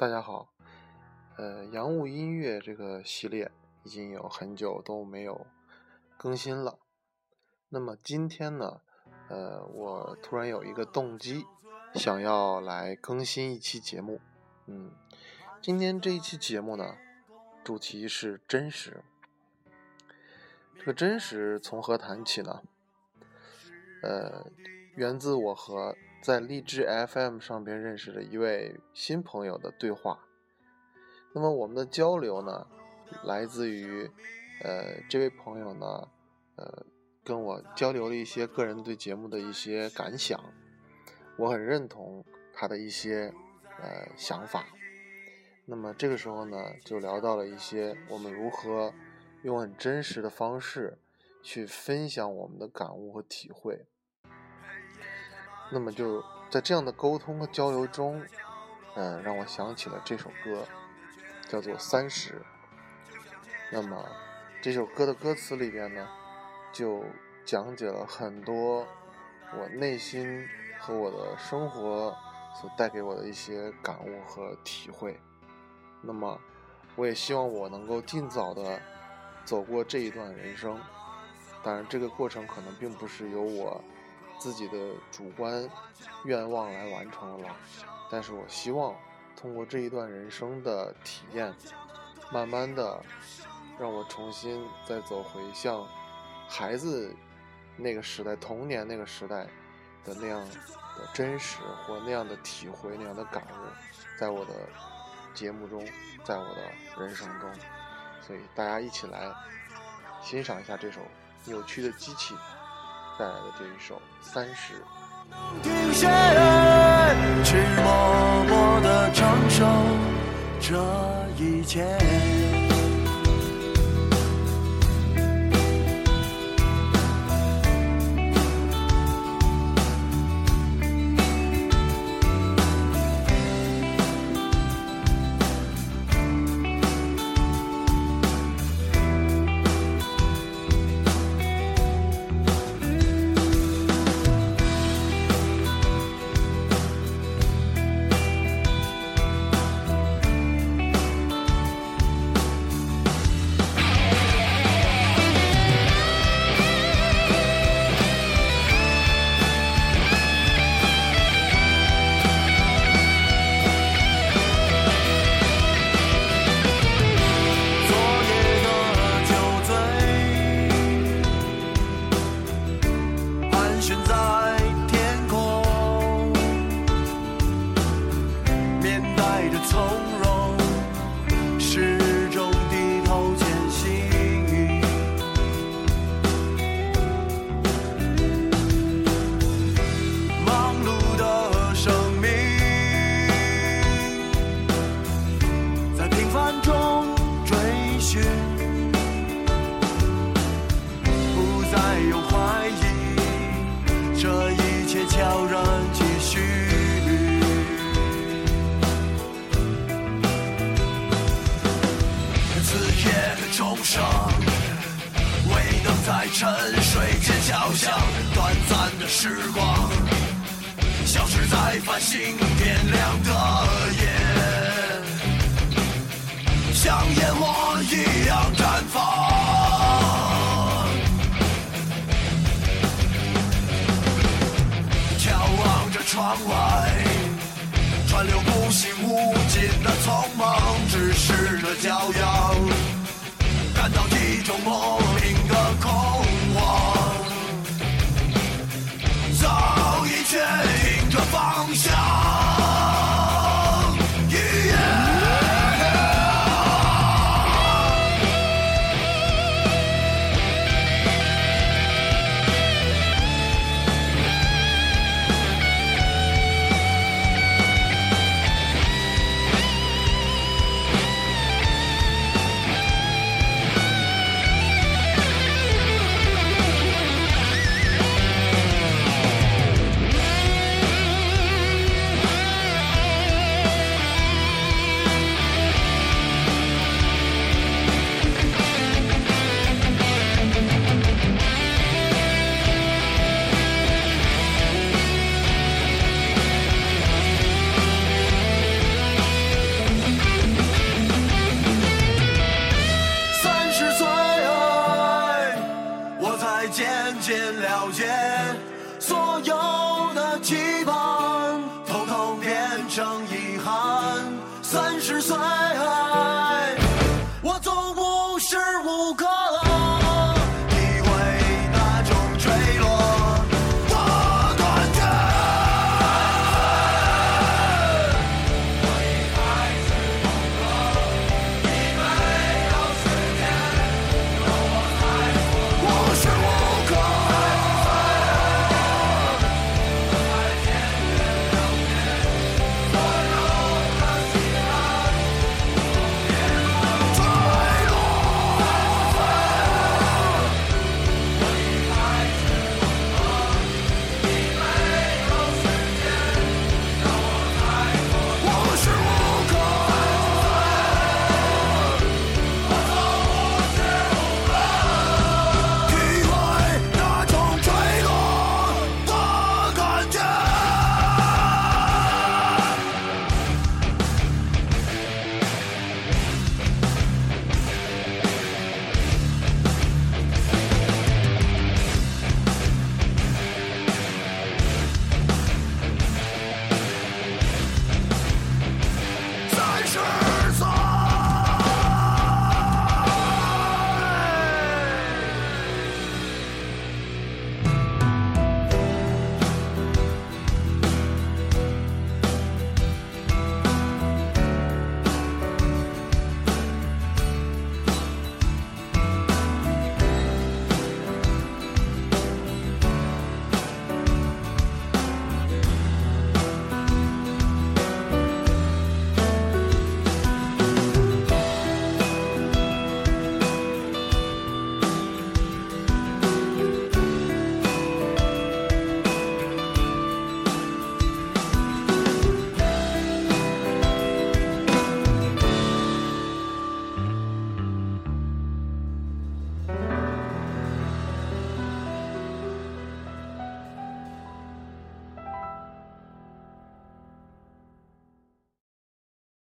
大家好，呃，洋务音乐这个系列已经有很久都没有更新了。那么今天呢，呃，我突然有一个动机，想要来更新一期节目。嗯，今天这一期节目呢，主题是真实。这个真实从何谈起呢？呃，源自我和。在荔枝 FM 上边认识了一位新朋友的对话，那么我们的交流呢，来自于，呃，这位朋友呢，呃，跟我交流了一些个人对节目的一些感想，我很认同他的一些呃想法，那么这个时候呢，就聊到了一些我们如何用很真实的方式去分享我们的感悟和体会。那么就在这样的沟通和交流中，嗯，让我想起了这首歌，叫做《三十》。那么这首歌的歌词里边呢，就讲解了很多我内心和我的生活所带给我的一些感悟和体会。那么我也希望我能够尽早的走过这一段人生。当然，这个过程可能并不是由我。自己的主观愿望来完成了，但是我希望通过这一段人生的体验，慢慢的让我重新再走回像孩子那个时代、童年那个时代的那样的真实或那样的体会、那样的感悟，在我的节目中，在我的人生中，所以大家一起来欣赏一下这首扭曲的机器。带来的这一首《三十》。去默默的承受这一切。有怀疑，这一切悄然继续。子夜的钟声未能在沉睡间敲响，短暂的时光消失在繁星点亮的夜，像烟火一样绽放。窗外，川流不息无尽的匆忙，只是的骄阳，感到一种莫名的渐渐了解所有的期盼统统变成遗憾三十岁我总无时无刻